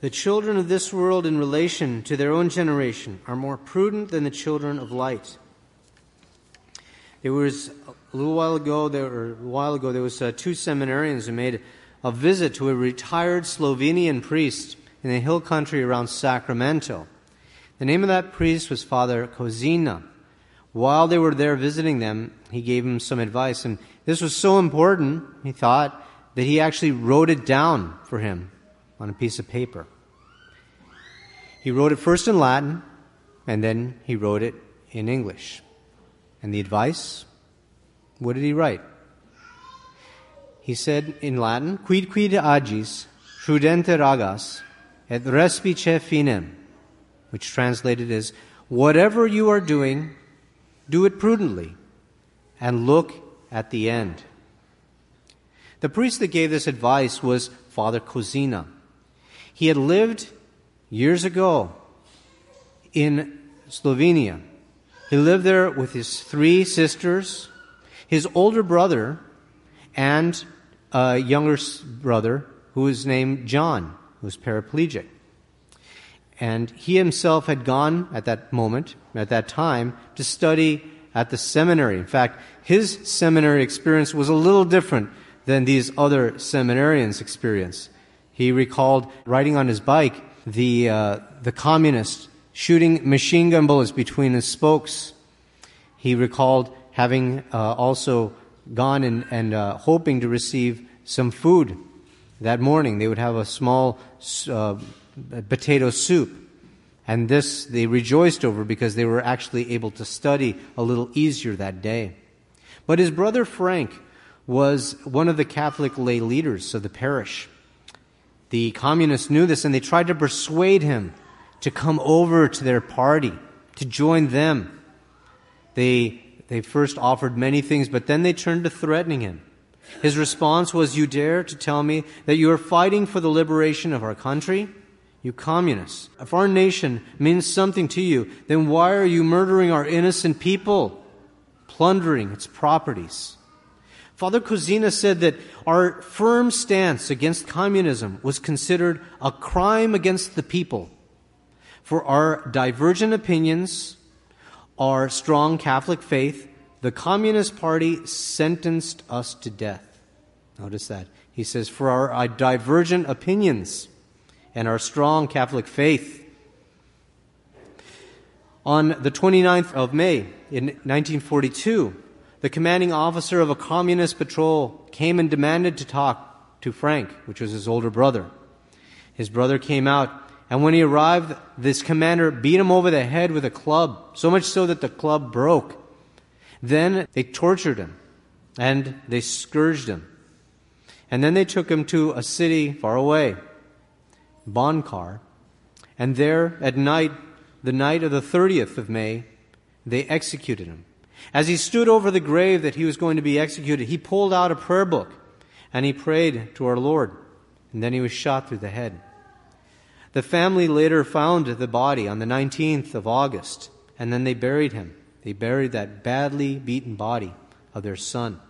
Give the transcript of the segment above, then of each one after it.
The children of this world in relation to their own generation are more prudent than the children of light. There was a little while ago, there, or a while ago, there was uh, two seminarians who made a visit to a retired Slovenian priest in the hill country around Sacramento. The name of that priest was Father Kozina. While they were there visiting them, he gave them some advice, and this was so important, he thought, that he actually wrote it down for him on a piece of paper. He wrote it first in Latin, and then he wrote it in English. And the advice? What did he write? He said in Latin, Quid quid agis, prudenter agas, et respice finem, which translated is, Whatever you are doing, do it prudently, and look at the end. The priest that gave this advice was Father Kozina. He had lived years ago in Slovenia. He lived there with his three sisters, his older brother, and a younger brother who was named John, who was paraplegic. And he himself had gone at that moment, at that time, to study at the seminary. In fact, his seminary experience was a little different than these other seminarians' experience. He recalled riding on his bike the, uh, the communist shooting machine gun bullets between his spokes. He recalled having uh, also gone and, and uh, hoping to receive some food that morning. They would have a small uh, potato soup. And this they rejoiced over because they were actually able to study a little easier that day. But his brother Frank was one of the Catholic lay leaders of the parish. The communists knew this and they tried to persuade him to come over to their party, to join them. They, they first offered many things, but then they turned to threatening him. His response was, You dare to tell me that you are fighting for the liberation of our country? You communists. If our nation means something to you, then why are you murdering our innocent people, plundering its properties? Father Kozina said that our firm stance against communism was considered a crime against the people. For our divergent opinions, our strong Catholic faith, the Communist Party sentenced us to death. Notice that. He says, for our uh, divergent opinions and our strong Catholic faith. On the 29th of May in 1942, the commanding officer of a communist patrol came and demanded to talk to Frank, which was his older brother. His brother came out, and when he arrived, this commander beat him over the head with a club, so much so that the club broke. Then they tortured him, and they scourged him. And then they took him to a city far away, Bonkar, and there at night, the night of the 30th of May, they executed him. As he stood over the grave that he was going to be executed, he pulled out a prayer book and he prayed to our Lord. And then he was shot through the head. The family later found the body on the 19th of August, and then they buried him. They buried that badly beaten body of their son.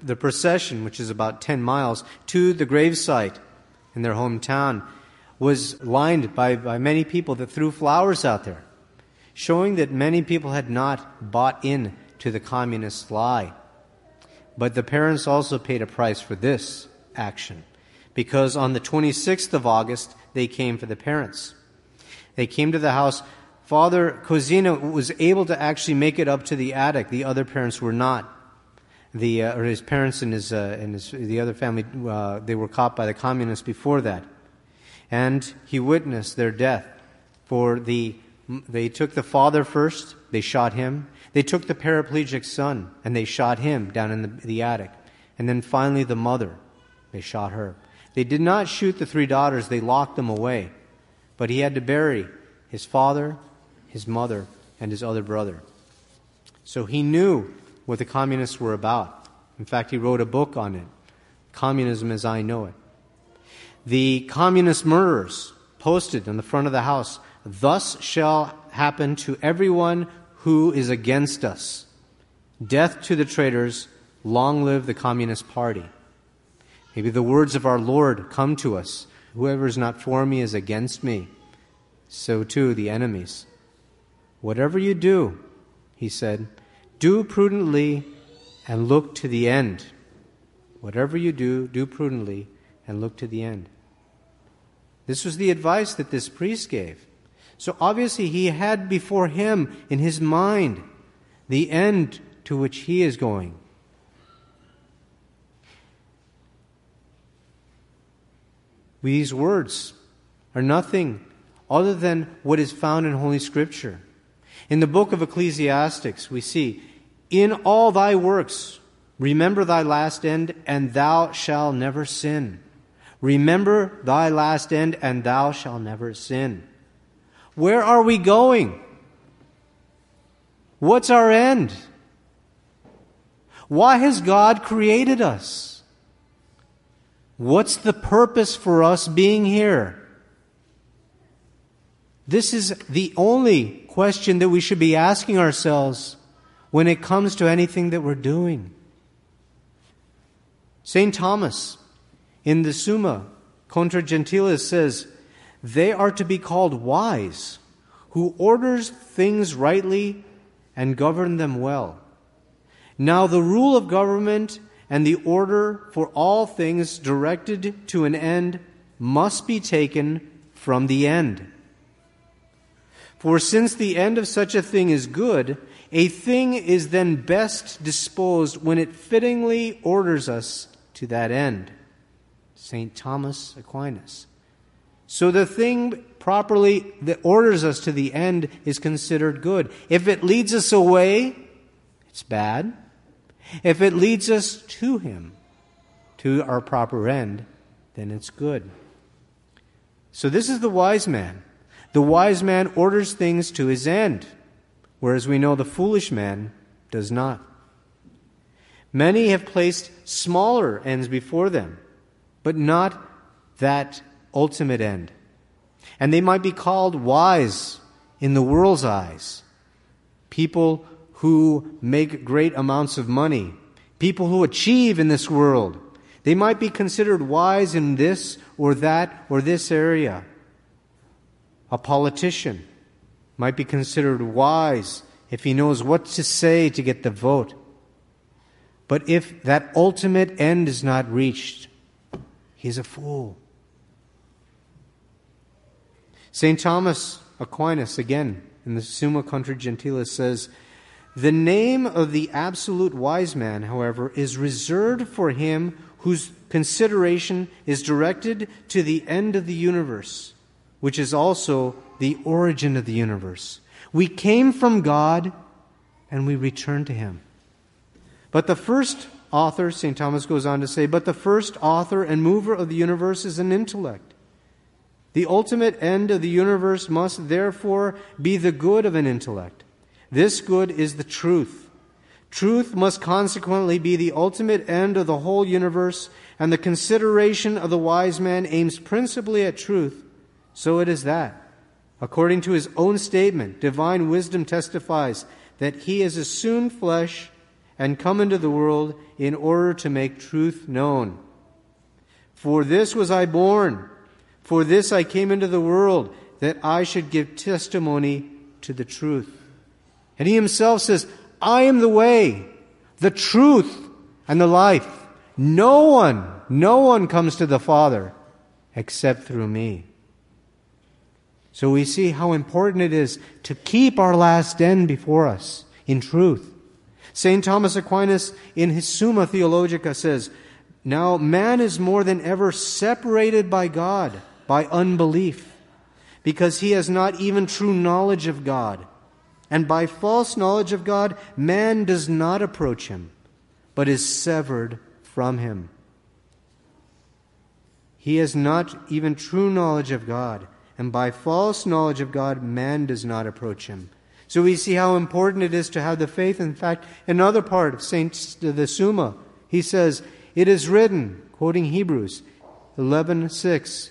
The procession, which is about 10 miles to the gravesite in their hometown, was lined by, by many people that threw flowers out there showing that many people had not bought in to the communist lie. But the parents also paid a price for this action because on the 26th of August, they came for the parents. They came to the house. Father Kozina was able to actually make it up to the attic. The other parents were not. The, uh, or his parents and his, uh, and his, the other family, uh, they were caught by the communists before that. And he witnessed their death for the they took the father first, they shot him. They took the paraplegic son, and they shot him down in the, the attic. And then finally the mother, they shot her. They did not shoot the three daughters, they locked them away. But he had to bury his father, his mother, and his other brother. So he knew what the communists were about. In fact, he wrote a book on it Communism as I Know It. The communist murderers posted on the front of the house Thus shall happen to everyone who is against us. Death to the traitors, long live the Communist Party. Maybe the words of our Lord come to us whoever is not for me is against me. So too the enemies. Whatever you do, he said, do prudently and look to the end. Whatever you do, do prudently and look to the end. This was the advice that this priest gave. So obviously, he had before him in his mind the end to which he is going. These words are nothing other than what is found in Holy Scripture. In the book of Ecclesiasticus, we see, In all thy works, remember thy last end, and thou shalt never sin. Remember thy last end, and thou shalt never sin. Where are we going? What's our end? Why has God created us? What's the purpose for us being here? This is the only question that we should be asking ourselves when it comes to anything that we're doing. St. Thomas in the Summa Contra Gentiles says, they are to be called wise, who orders things rightly and govern them well. Now the rule of government and the order for all things directed to an end must be taken from the end. For since the end of such a thing is good, a thing is then best disposed when it fittingly orders us to that end. St. Thomas Aquinas. So the thing properly that orders us to the end is considered good. If it leads us away, it's bad. If it leads us to Him, to our proper end, then it's good. So this is the wise man. The wise man orders things to his end, whereas we know the foolish man does not. Many have placed smaller ends before them, but not that ultimate end. And they might be called wise in the world's eyes. People who make great amounts of money. People who achieve in this world. They might be considered wise in this or that or this area. A politician might be considered wise if he knows what to say to get the vote. But if that ultimate end is not reached, he's a fool. St. Thomas Aquinas, again, in the Summa Contra Gentiles, says, The name of the absolute wise man, however, is reserved for him whose consideration is directed to the end of the universe, which is also the origin of the universe. We came from God and we return to him. But the first author, St. Thomas goes on to say, but the first author and mover of the universe is an intellect. The ultimate end of the universe must therefore be the good of an intellect. This good is the truth. Truth must consequently be the ultimate end of the whole universe, and the consideration of the wise man aims principally at truth. So it is that. According to his own statement, divine wisdom testifies that he has assumed flesh and come into the world in order to make truth known. For this was I born for this I came into the world, that I should give testimony to the truth. And he himself says, I am the way, the truth, and the life. No one, no one comes to the Father except through me. So we see how important it is to keep our last end before us in truth. St. Thomas Aquinas in his Summa Theologica says, Now man is more than ever separated by God by unbelief, because he has not even true knowledge of God. And by false knowledge of God, man does not approach him, but is severed from him. He has not even true knowledge of God, and by false knowledge of God, man does not approach him. So we see how important it is to have the faith. In fact, another part of Saint the Summa, he says, "It is written," quoting Hebrews eleven six,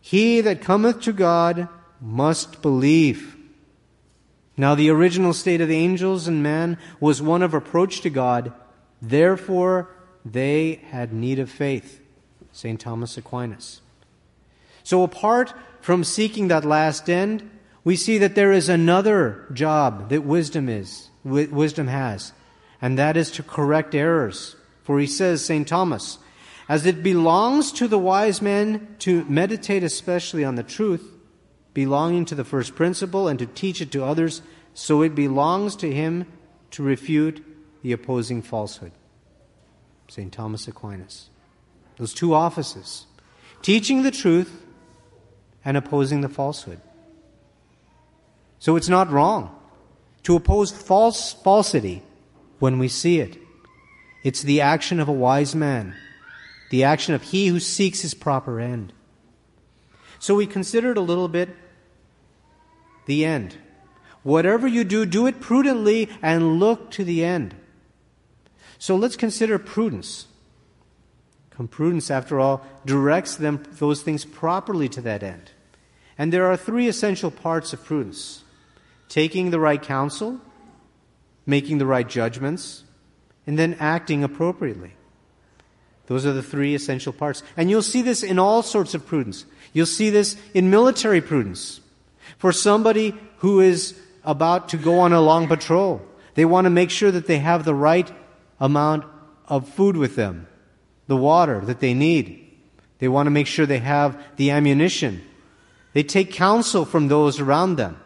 he that cometh to God must believe. Now, the original state of the angels and man was one of approach to God. Therefore, they had need of faith. St. Thomas Aquinas. So, apart from seeking that last end, we see that there is another job that wisdom is, wisdom has, and that is to correct errors. For he says, St. Thomas, as it belongs to the wise man to meditate especially on the truth, belonging to the first principle, and to teach it to others, so it belongs to him to refute the opposing falsehood. St. Thomas Aquinas. Those two offices teaching the truth and opposing the falsehood. So it's not wrong to oppose false falsity when we see it. It's the action of a wise man, the action of he who seeks his proper end. So we considered a little bit the end. Whatever you do, do it prudently and look to the end. So let's consider prudence. Prudence, after all, directs them those things properly to that end. And there are three essential parts of prudence taking the right counsel, making the right judgments, and then acting appropriately. Those are the three essential parts. And you'll see this in all sorts of prudence. You'll see this in military prudence. For somebody who is about to go on a long patrol, they want to make sure that they have the right amount of food with them, the water that they need. They want to make sure they have the ammunition. They take counsel from those around them.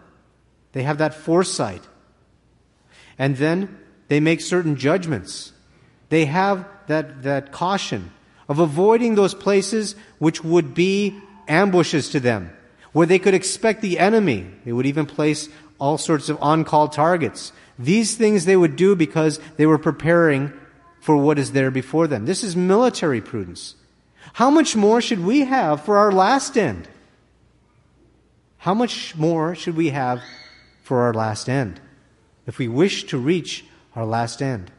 They have that foresight. And then they make certain judgments. They have that, that caution of avoiding those places which would be ambushes to them where they could expect the enemy. They would even place all sorts of on call targets. These things they would do because they were preparing for what is there before them. This is military prudence. How much more should we have for our last end? How much more should we have for our last end if we wish to reach our last end?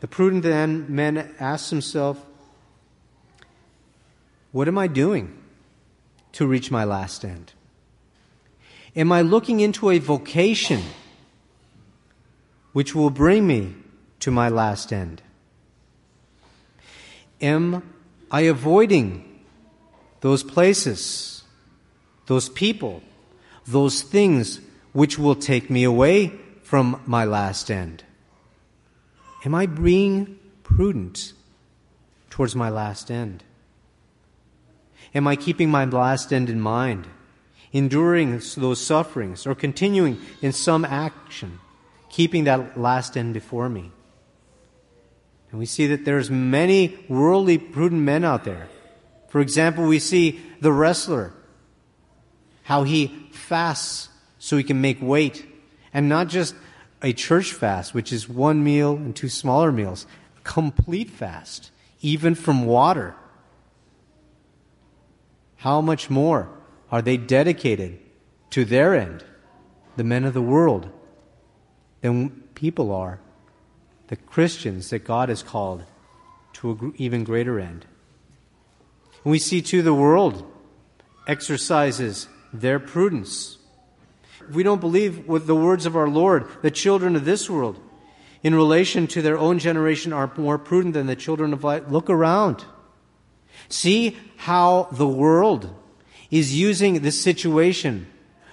The prudent then man asks himself, What am I doing? to reach my last end? Am I looking into a vocation which will bring me to my last end? Am I avoiding those places, those people, those things which will take me away from my last end? Am I being prudent towards my last end? Am I keeping my last end in mind? Enduring those sufferings or continuing in some action, keeping that last end before me? And we see that there's many worldly prudent men out there. For example, we see the wrestler, how he fasts so he can make weight, and not just a church fast, which is one meal and two smaller meals, complete fast, even from water how much more are they dedicated to their end, the men of the world, than people are, the Christians that God has called to an even greater end? And we see too the world exercises their prudence. We don't believe with the words of our Lord, the children of this world, in relation to their own generation, are more prudent than the children of light. Look around. See how the world is using this situation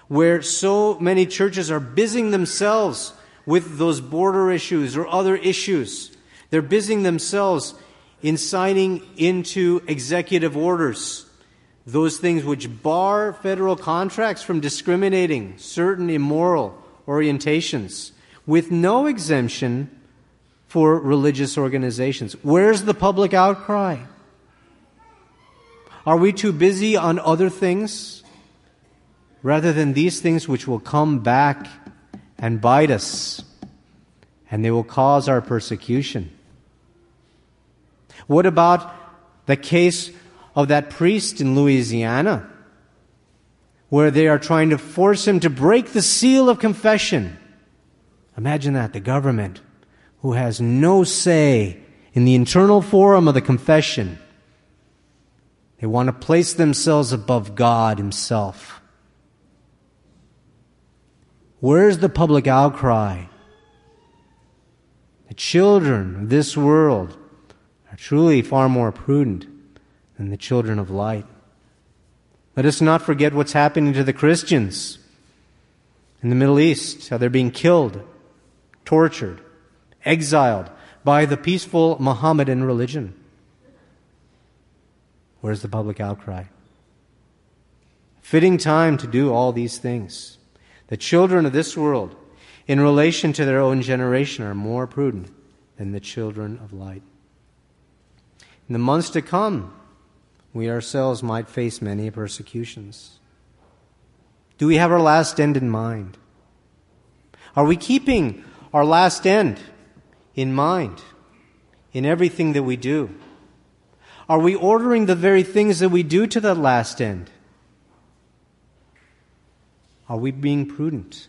where so many churches are busying themselves with those border issues or other issues. They're busying themselves in signing into executive orders those things which bar federal contracts from discriminating certain immoral orientations with no exemption for religious organizations. Where's the public outcry? Are we too busy on other things rather than these things which will come back and bite us and they will cause our persecution? What about the case of that priest in Louisiana where they are trying to force him to break the seal of confession? Imagine that, the government who has no say in the internal forum of the confession they want to place themselves above God Himself. Where's the public outcry? The children of this world are truly far more prudent than the children of light. Let us not forget what's happening to the Christians in the Middle East, how they're being killed, tortured, exiled by the peaceful Mohammedan religion. Where's the public outcry? Fitting time to do all these things. The children of this world, in relation to their own generation, are more prudent than the children of light. In the months to come, we ourselves might face many persecutions. Do we have our last end in mind? Are we keeping our last end in mind in everything that we do? Are we ordering the very things that we do to that last end? Are we being prudent?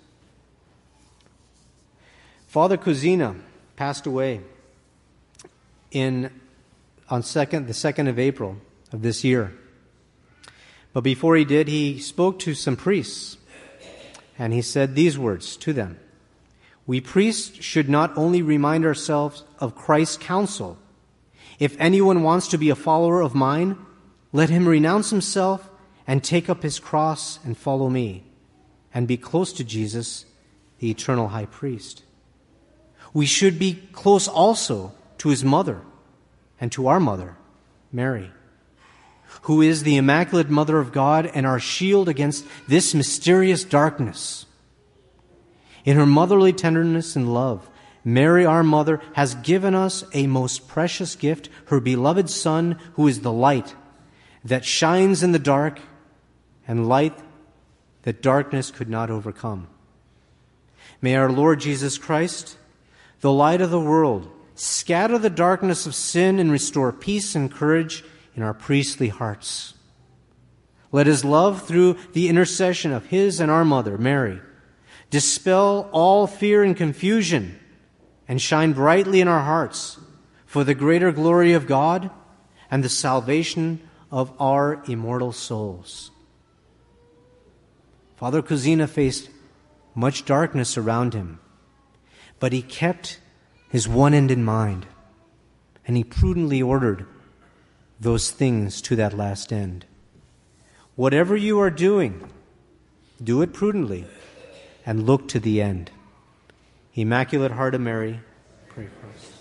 Father Kozina passed away in on second the second of April of this year. But before he did, he spoke to some priests, and he said these words to them We priests should not only remind ourselves of Christ's counsel. If anyone wants to be a follower of mine, let him renounce himself and take up his cross and follow me, and be close to Jesus, the eternal high priest. We should be close also to his mother and to our mother, Mary who is the Immaculate Mother of God and our shield against this mysterious darkness. In her motherly tenderness and love, Mary, our mother, has given us a most precious gift, her beloved Son, who is the light that shines in the dark and light that darkness could not overcome. May our Lord Jesus Christ, the light of the world, scatter the darkness of sin and restore peace and courage in our priestly hearts. Let his love, through the intercession of his and our mother, Mary, dispel all fear and confusion and shine brightly in our hearts for the greater glory of God and the salvation of our immortal souls. Father Kozina faced much darkness around him, but he kept his one end in mind, and he prudently ordered those things to that last end. Whatever you are doing, do it prudently and look to the end. Immaculate Heart of Mary, pray for us.